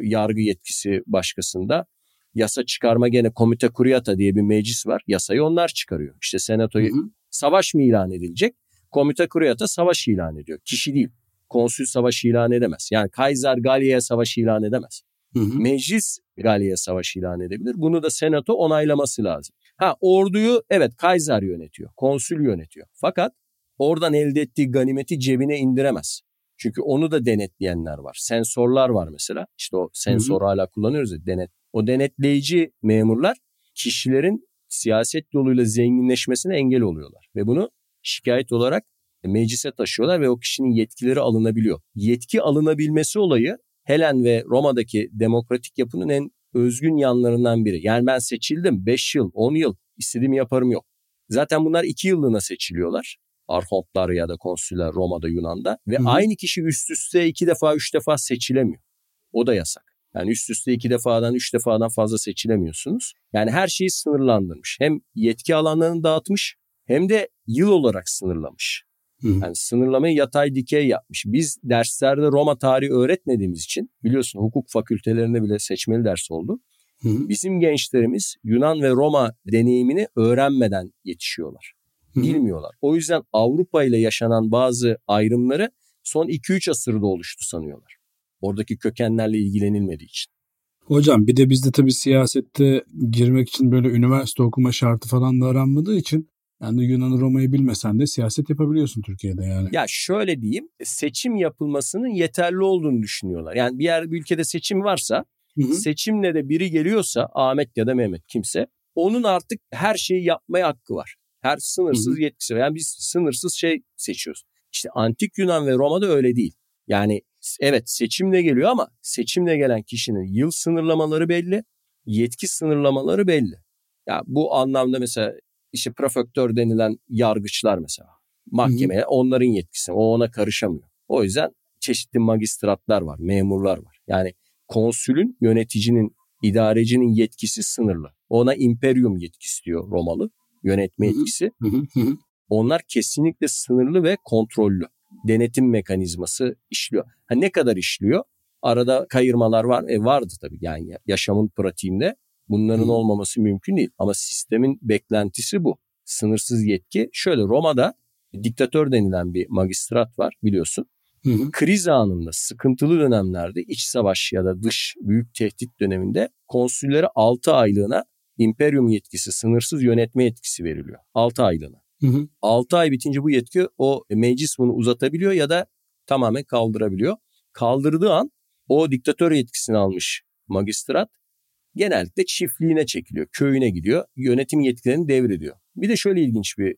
C: yargı yetkisi başkasında. Yasa çıkarma gene komite kuriyata diye bir meclis var. Yasayı onlar çıkarıyor. İşte senatoyu hı hı. savaş mı ilan edilecek? Komite kuriyata savaş ilan ediyor. Kişi değil. Konsül savaş ilan edemez. Yani Kaiser Galya'ya savaş ilan edemez. Hı hı. Meclis Galya Savaşı ilan edebilir. Bunu da senato onaylaması lazım. Ha orduyu evet Kaiser yönetiyor, konsül yönetiyor. Fakat oradan elde ettiği ganimeti cebine indiremez. Çünkü onu da denetleyenler var. Sensörler var mesela. İşte o sensör hala kullanıyoruz ya denet. O denetleyici memurlar kişilerin siyaset yoluyla zenginleşmesine engel oluyorlar. Ve bunu şikayet olarak meclise taşıyorlar ve o kişinin yetkileri alınabiliyor. Yetki alınabilmesi olayı Helen ve Roma'daki demokratik yapının en özgün yanlarından biri. Yani ben seçildim 5 yıl, 10 yıl istediğimi yaparım yok. Zaten bunlar 2 yıllığına seçiliyorlar. Arhontlar ya da konsüller Roma'da, Yunan'da. Ve Hı-hı. aynı kişi üst üste iki defa, üç defa seçilemiyor. O da yasak. Yani üst üste iki defadan, üç defadan fazla seçilemiyorsunuz. Yani her şeyi sınırlandırmış. Hem yetki alanlarını dağıtmış hem de yıl olarak sınırlamış. Hı. Yani sınırlamayı yatay dikey yapmış. Biz derslerde Roma tarihi öğretmediğimiz için biliyorsun hukuk fakültelerinde bile seçmeli ders oldu. Hı. Bizim gençlerimiz Yunan ve Roma deneyimini öğrenmeden yetişiyorlar. Hı. Bilmiyorlar. O yüzden Avrupa ile yaşanan bazı ayrımları son 2-3 asırda oluştu sanıyorlar. Oradaki kökenlerle ilgilenilmediği için.
B: Hocam bir de bizde tabii siyasette girmek için böyle üniversite okuma şartı falan da aranmadığı için yani Yunan Roma'yı bilmesen de siyaset yapabiliyorsun Türkiye'de yani.
C: Ya şöyle diyeyim seçim yapılmasının yeterli olduğunu düşünüyorlar. Yani bir yer bir ülkede seçim varsa hı hı. seçimle de biri geliyorsa Ahmet ya da Mehmet kimse onun artık her şeyi yapmaya hakkı var. Her sınırsız hı hı. yetkisi var. Yani biz sınırsız şey seçiyoruz. İşte antik Yunan ve Roma'da öyle değil. Yani evet seçimle geliyor ama seçimle gelen kişinin yıl sınırlamaları belli, yetki sınırlamaları belli. Ya bu anlamda mesela işte prefektör denilen yargıçlar mesela mahkemeye Hı-hı. onların yetkisi. O ona karışamıyor. O yüzden çeşitli magistratlar var, memurlar var. Yani konsülün, yöneticinin, idarecinin yetkisi sınırlı. Ona imperium yetkisi diyor Romalı. Yönetme yetkisi. Onlar kesinlikle sınırlı ve kontrollü. Denetim mekanizması işliyor. Ha ne kadar işliyor? Arada kayırmalar var. E vardı tabii yani yaşamın pratiğinde Bunların olmaması mümkün değil. Ama sistemin beklentisi bu. Sınırsız yetki. Şöyle Roma'da diktatör denilen bir magistrat var biliyorsun. Hı hı. Kriz anında, sıkıntılı dönemlerde iç savaş ya da dış büyük tehdit döneminde konsüllere 6 aylığına imperium yetkisi, sınırsız yönetme yetkisi veriliyor. 6 aylığına. Hı hı. 6 ay bitince bu yetki o meclis bunu uzatabiliyor ya da tamamen kaldırabiliyor. Kaldırdığı an o diktatör yetkisini almış magistrat genellikle çiftliğine çekiliyor, köyüne gidiyor, yönetim yetkilerini devrediyor. Bir de şöyle ilginç bir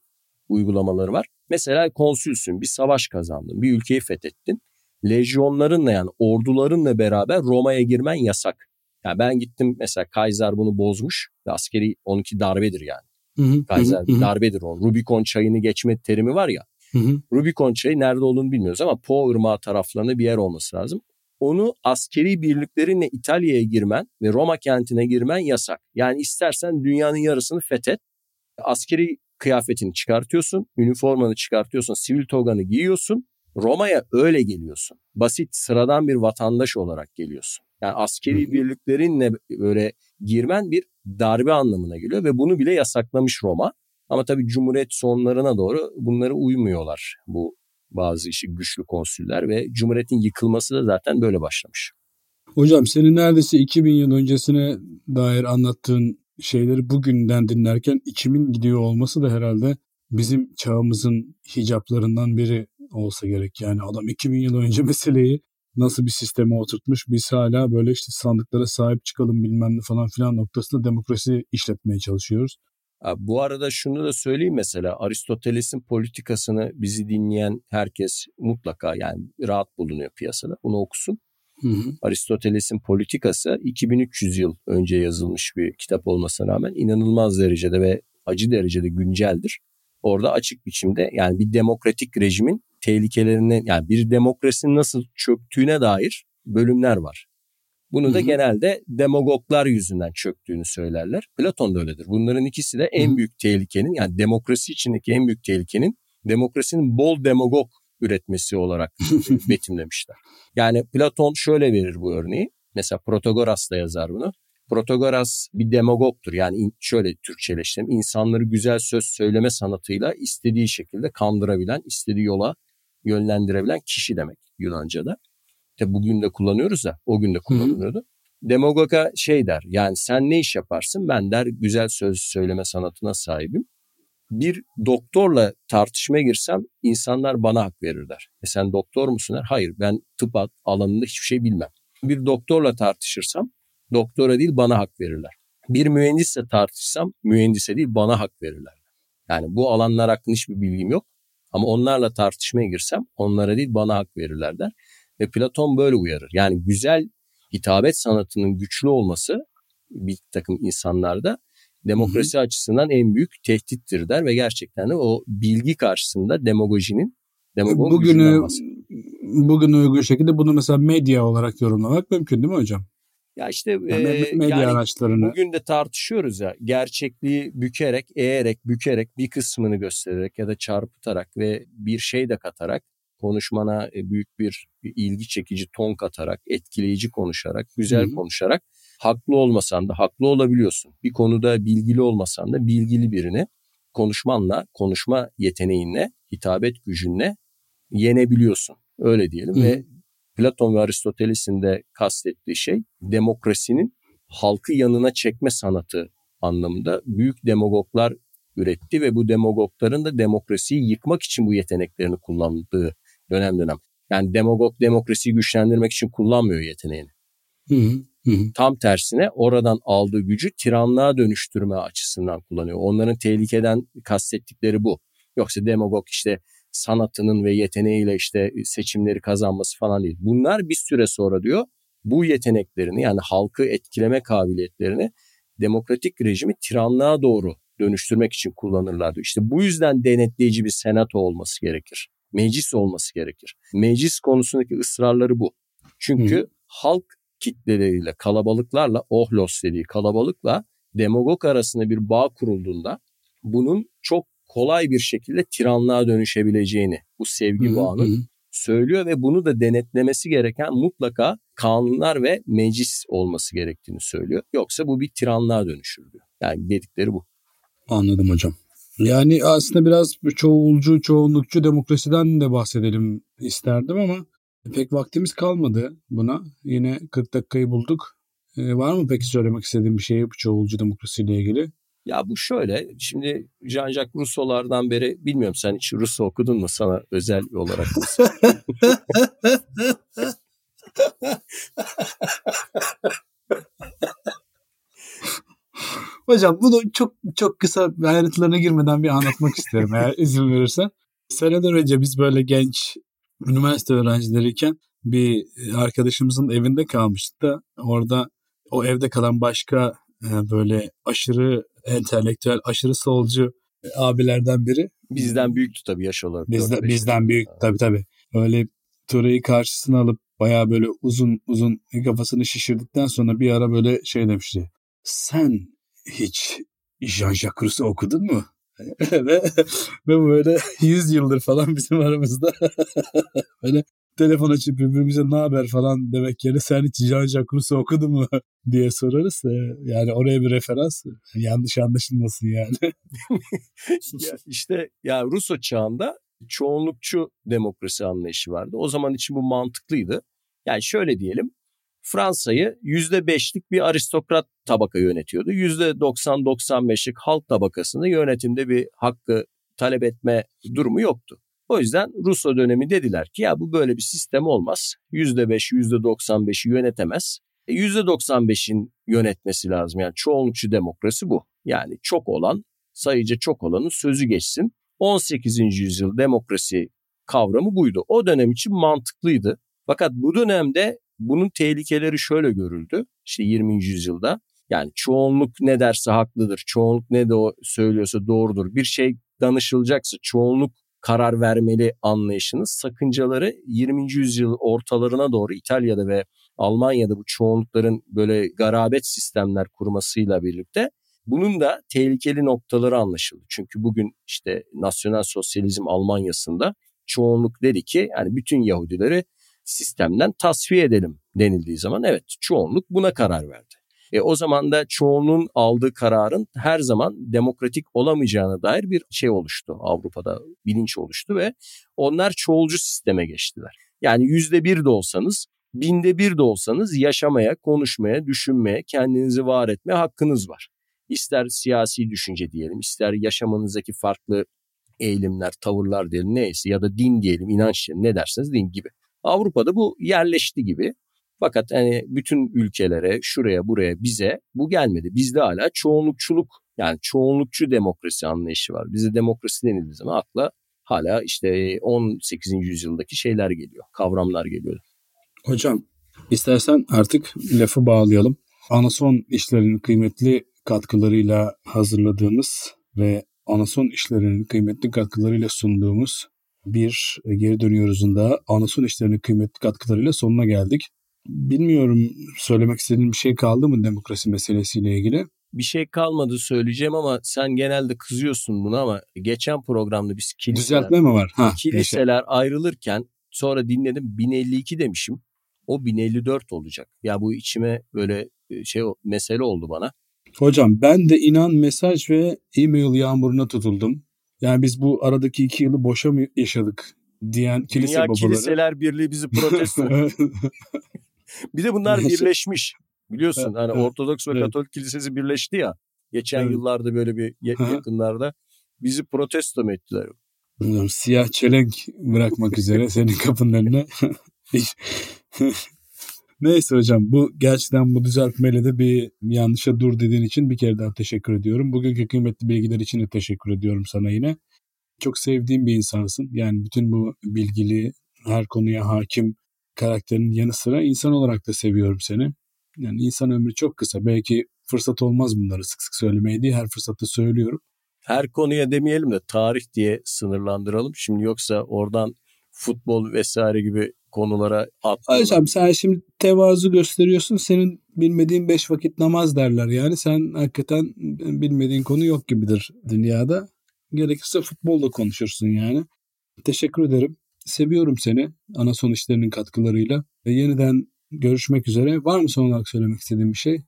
C: uygulamaları var. Mesela konsülsün, bir savaş kazandın, bir ülkeyi fethettin. Lejyonlarınla yani ordularınla beraber Roma'ya girmen yasak. Yani ben gittim mesela Kaiser bunu bozmuş ve askeri 12 darbedir yani. Kaiser darbedir o. Rubicon çayını geçme terimi var ya. Rubicon çayı nerede olduğunu bilmiyoruz ama Po ırmağı taraflarında bir yer olması lazım. Onu askeri birliklerinle İtalya'ya girmen ve Roma kentine girmen yasak. Yani istersen dünyanın yarısını fethet. Askeri kıyafetini çıkartıyorsun, üniformanı çıkartıyorsun, sivil toganı giyiyorsun. Roma'ya öyle geliyorsun. Basit, sıradan bir vatandaş olarak geliyorsun. Yani askeri birliklerinle böyle girmen bir darbe anlamına geliyor ve bunu bile yasaklamış Roma. Ama tabii Cumhuriyet sonlarına doğru bunları uymuyorlar bu bazı işi güçlü konsüller ve Cumhuriyet'in yıkılması da zaten böyle başlamış.
B: Hocam senin neredeyse 2000 yıl öncesine dair anlattığın şeyleri bugünden dinlerken içimin gidiyor olması da herhalde bizim çağımızın hicaplarından biri olsa gerek. Yani adam 2000 yıl önce meseleyi nasıl bir sisteme oturtmuş biz hala böyle işte sandıklara sahip çıkalım bilmem ne falan filan noktasında demokrasi işletmeye çalışıyoruz.
C: Bu arada şunu da söyleyeyim mesela Aristoteles'in politikasını bizi dinleyen herkes mutlaka yani rahat bulunuyor piyasada bunu okusun. Hı hı. Aristoteles'in politikası 2300 yıl önce yazılmış bir kitap olmasına rağmen inanılmaz derecede ve acı derecede günceldir. Orada açık biçimde yani bir demokratik rejimin tehlikelerini yani bir demokrasinin nasıl çöktüğüne dair bölümler var. Bunu da Hı-hı. genelde demagoglar yüzünden çöktüğünü söylerler. Platon da öyledir. Bunların ikisi de en büyük tehlikenin yani demokrasi içindeki en büyük tehlikenin demokrasinin bol demagog üretmesi olarak betimlemişler. Yani Platon şöyle verir bu örneği. Mesela Protagoras da yazar bunu. Protagoras bir demagogtur. Yani şöyle Türkçeleştirelim. insanları güzel söz söyleme sanatıyla istediği şekilde kandırabilen, istediği yola yönlendirebilen kişi demek Yunanca'da. İşte bugün de kullanıyoruz da o gün de kullanılıyordu. Hı. Demagoga şey der yani sen ne iş yaparsın ben der güzel söz söyleme sanatına sahibim. Bir doktorla tartışmaya girsem insanlar bana hak verirler. E sen doktor musun der? Hayır ben tıp alanında hiçbir şey bilmem. Bir doktorla tartışırsam doktora değil bana hak verirler. Bir mühendisle tartışsam mühendise değil bana hak verirler. Yani bu alanlar hakkında hiçbir bilgim yok. Ama onlarla tartışmaya girsem onlara değil bana hak verirler der. Ve Platon böyle uyarır. Yani güzel hitabet sanatının güçlü olması bir takım insanlarda demokrasi Hı-hı. açısından en büyük tehdittir der ve gerçekten de o bilgi karşısında demagojinin
B: demagog bugünü bugün uygun şekilde bunu mesela medya olarak yorumlamak mümkün değil mi hocam?
C: Ya işte e, medya yani araçlarını bugün de tartışıyoruz ya gerçekliği bükerek, eğerek, bükerek bir kısmını göstererek ya da çarpıtarak ve bir şey de katarak konuşmana e, büyük bir ilgi çekici ton katarak, etkileyici konuşarak, güzel Hı-hı. konuşarak haklı olmasan da haklı olabiliyorsun. Bir konuda bilgili olmasan da bilgili birini konuşmanla, konuşma yeteneğinle, hitabet gücünle yenebiliyorsun. Öyle diyelim Hı-hı. ve Platon ve Aristoteles'in de kastettiği şey demokrasinin halkı yanına çekme sanatı anlamında büyük demagoglar üretti ve bu demagogların da demokrasiyi yıkmak için bu yeteneklerini kullandığı dönem dönem. Yani demagog demokrasiyi güçlendirmek için kullanmıyor yeteneğini. Hı hı, hı. Tam tersine oradan aldığı gücü tiranlığa dönüştürme açısından kullanıyor. Onların tehlikeden kastettikleri bu. Yoksa demagog işte sanatının ve yeteneğiyle işte seçimleri kazanması falan değil. Bunlar bir süre sonra diyor bu yeteneklerini yani halkı etkileme kabiliyetlerini demokratik rejimi tiranlığa doğru dönüştürmek için kullanırlardı. İşte bu yüzden denetleyici bir senato olması gerekir meclis olması gerekir. Meclis konusundaki ısrarları bu. Çünkü Hı. halk kitleleriyle, kalabalıklarla, ohlos dediği kalabalıkla demagog arasında bir bağ kurulduğunda bunun çok kolay bir şekilde tiranlığa dönüşebileceğini, bu sevgi hı bağının hı. söylüyor ve bunu da denetlemesi gereken mutlaka kanunlar ve meclis olması gerektiğini söylüyor. Yoksa bu bir tiranlığa dönüşür diyor. Yani dedikleri bu.
B: Anladım hocam. Yani aslında biraz çoğulcu, çoğunlukçu demokrasiden de bahsedelim isterdim ama pek vaktimiz kalmadı buna. Yine 40 dakikayı bulduk. Ee, var mı peki söylemek istediğim bir şey bu çoğulcu demokrasiyle ilgili?
C: Ya bu şöyle, şimdi Jean-Jacques Rousseau'lardan beri bilmiyorum sen hiç Rousseau okudun mu sana özel olarak?
B: Hocam bunu çok çok kısa ayrıntılarına girmeden bir anlatmak isterim eğer izin verirsen. Seneler önce biz böyle genç üniversite öğrencileriyken bir arkadaşımızın evinde kalmıştık da orada o evde kalan başka böyle aşırı entelektüel, aşırı solcu abilerden biri.
C: Bizden büyüktü tabii yaş olarak.
B: Bizde, bizden büyük tabii tabii. Öyle Turay'ı karşısına alıp bayağı böyle uzun uzun kafasını şişirdikten sonra bir ara böyle şey demişti. Sen hiç Jean-Jacques Rousseau okudun mu? ve, ve böyle 100 yıldır falan bizim aramızda böyle telefon açıp birbirimize ne haber falan demek yerine sen hiç Jean-Jacques okudun mu diye sorarız. Yani oraya bir referans yanlış anlaşılmasın yani.
C: ya işte ya Rousseau çağında çoğunlukçu demokrasi anlayışı vardı. O zaman için bu mantıklıydı. Yani şöyle diyelim Fransa'yı %5'lik bir aristokrat tabaka yönetiyordu. %90-95'lik halk tabakasında yönetimde bir hakkı talep etme durumu yoktu. O yüzden Russo dönemi dediler ki ya bu böyle bir sistem olmaz. %5, %95'i yönetemez. E %95'in yönetmesi lazım. Yani çoğunlukçu demokrasi bu. Yani çok olan, sayıca çok olanın sözü geçsin. 18. yüzyıl demokrasi kavramı buydu. O dönem için mantıklıydı. Fakat bu dönemde bunun tehlikeleri şöyle görüldü. İşte 20. yüzyılda yani çoğunluk ne derse haklıdır, çoğunluk ne de o söylüyorsa doğrudur. Bir şey danışılacaksa çoğunluk karar vermeli anlayışının sakıncaları 20. yüzyıl ortalarına doğru İtalya'da ve Almanya'da bu çoğunlukların böyle garabet sistemler kurmasıyla birlikte bunun da tehlikeli noktaları anlaşıldı. Çünkü bugün işte nasyonel sosyalizm Almanya'sında çoğunluk dedi ki yani bütün Yahudileri sistemden tasfiye edelim denildiği zaman evet çoğunluk buna karar verdi. E, o zaman da çoğunluğun aldığı kararın her zaman demokratik olamayacağına dair bir şey oluştu. Avrupa'da bilinç oluştu ve onlar çoğulcu sisteme geçtiler. Yani yüzde bir de olsanız, binde bir de olsanız yaşamaya, konuşmaya, düşünmeye, kendinizi var etme hakkınız var. İster siyasi düşünce diyelim, ister yaşamanızdaki farklı eğilimler, tavırlar diyelim neyse ya da din diyelim, inanç diyelim ne derseniz din gibi. Avrupa'da bu yerleşti gibi. Fakat hani bütün ülkelere, şuraya, buraya, bize bu gelmedi. Bizde hala çoğunlukçuluk yani çoğunlukçu demokrasi anlayışı var. Bize demokrasi denildiği zaman akla hala işte 18. yüzyıldaki şeyler geliyor, kavramlar geliyor.
B: Hocam istersen artık lafı bağlayalım. Anason işlerinin kıymetli katkılarıyla hazırladığımız ve Anason işlerinin kıymetli katkılarıyla sunduğumuz bir geri dönüyoruzun da Anason işlerinin kıymetli katkılarıyla sonuna geldik. Bilmiyorum söylemek istediğin bir şey kaldı mı demokrasi meselesiyle ilgili?
C: Bir şey kalmadı söyleyeceğim ama sen genelde kızıyorsun buna ama geçen programda biz
B: kiliseler, Düzeltme mi var?
C: Ha, kiliseler yaşa. ayrılırken sonra dinledim 1052 demişim. O 1054 olacak. Ya bu içime böyle e, şey mesele oldu bana.
B: Hocam ben de inan mesaj ve e-mail yağmuruna tutuldum. Yani biz bu aradaki iki yılı boşa mı yaşadık diyen kilise
C: Dünya
B: babaları.
C: Kiliseler Birliği bizi protesto. bir de bunlar birleşmiş. Biliyorsun hani Ortodoks ve Katolik Kilisesi birleşti ya. Geçen yıllarda böyle bir yakınlarda bizi protesto mu ettiler?
B: Siyah çelenk bırakmak üzere senin kapının önüne. Neyse hocam bu gerçekten bu düzeltmeyle de bir yanlışa dur dediğin için bir kere daha teşekkür ediyorum. Bugünkü kıymetli bilgiler için de teşekkür ediyorum sana yine. Çok sevdiğim bir insansın. Yani bütün bu bilgili, her konuya hakim karakterin yanı sıra insan olarak da seviyorum seni. Yani insan ömrü çok kısa. Belki fırsat olmaz bunları sık sık söylemeye diye her fırsatta söylüyorum.
C: Her konuya demeyelim de tarih diye sınırlandıralım. Şimdi yoksa oradan futbol vesaire gibi konulara
B: atlayalım. Hocam sen şimdi tevazu gösteriyorsun. Senin bilmediğin beş vakit namaz derler. Yani sen hakikaten bilmediğin konu yok gibidir dünyada. Gerekirse futbolda konuşursun yani. Teşekkür ederim. Seviyorum seni ana son işlerinin katkılarıyla. Ve yeniden görüşmek üzere. Var mı son olarak söylemek istediğin bir şey?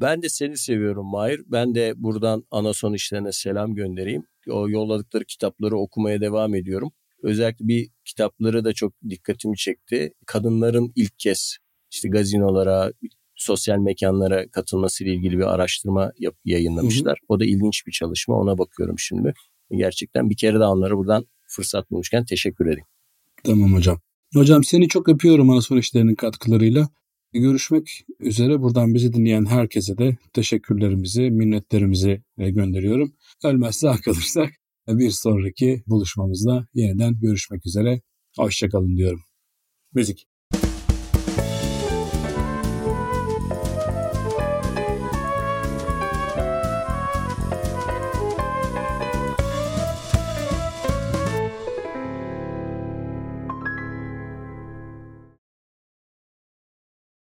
C: Ben de seni seviyorum Mahir. Ben de buradan ana son işlerine selam göndereyim. O yolladıkları kitapları okumaya devam ediyorum. Özellikle bir kitapları da çok dikkatimi çekti. Kadınların ilk kez işte gazinolara, sosyal mekanlara katılması ile ilgili bir araştırma yap, yayınlamışlar. Hı hı. O da ilginç bir çalışma. Ona bakıyorum şimdi. Gerçekten bir kere daha onlara buradan fırsat bulmuşken teşekkür edeyim.
B: Tamam hocam. Hocam seni çok öpüyorum Anason işlerinin katkılarıyla. Görüşmek üzere buradan bizi dinleyen herkese de teşekkürlerimizi, minnetlerimizi gönderiyorum. Ölmezse kalırsak bir sonraki buluşmamızda yeniden görüşmek üzere. Hoşçakalın diyorum. Müzik.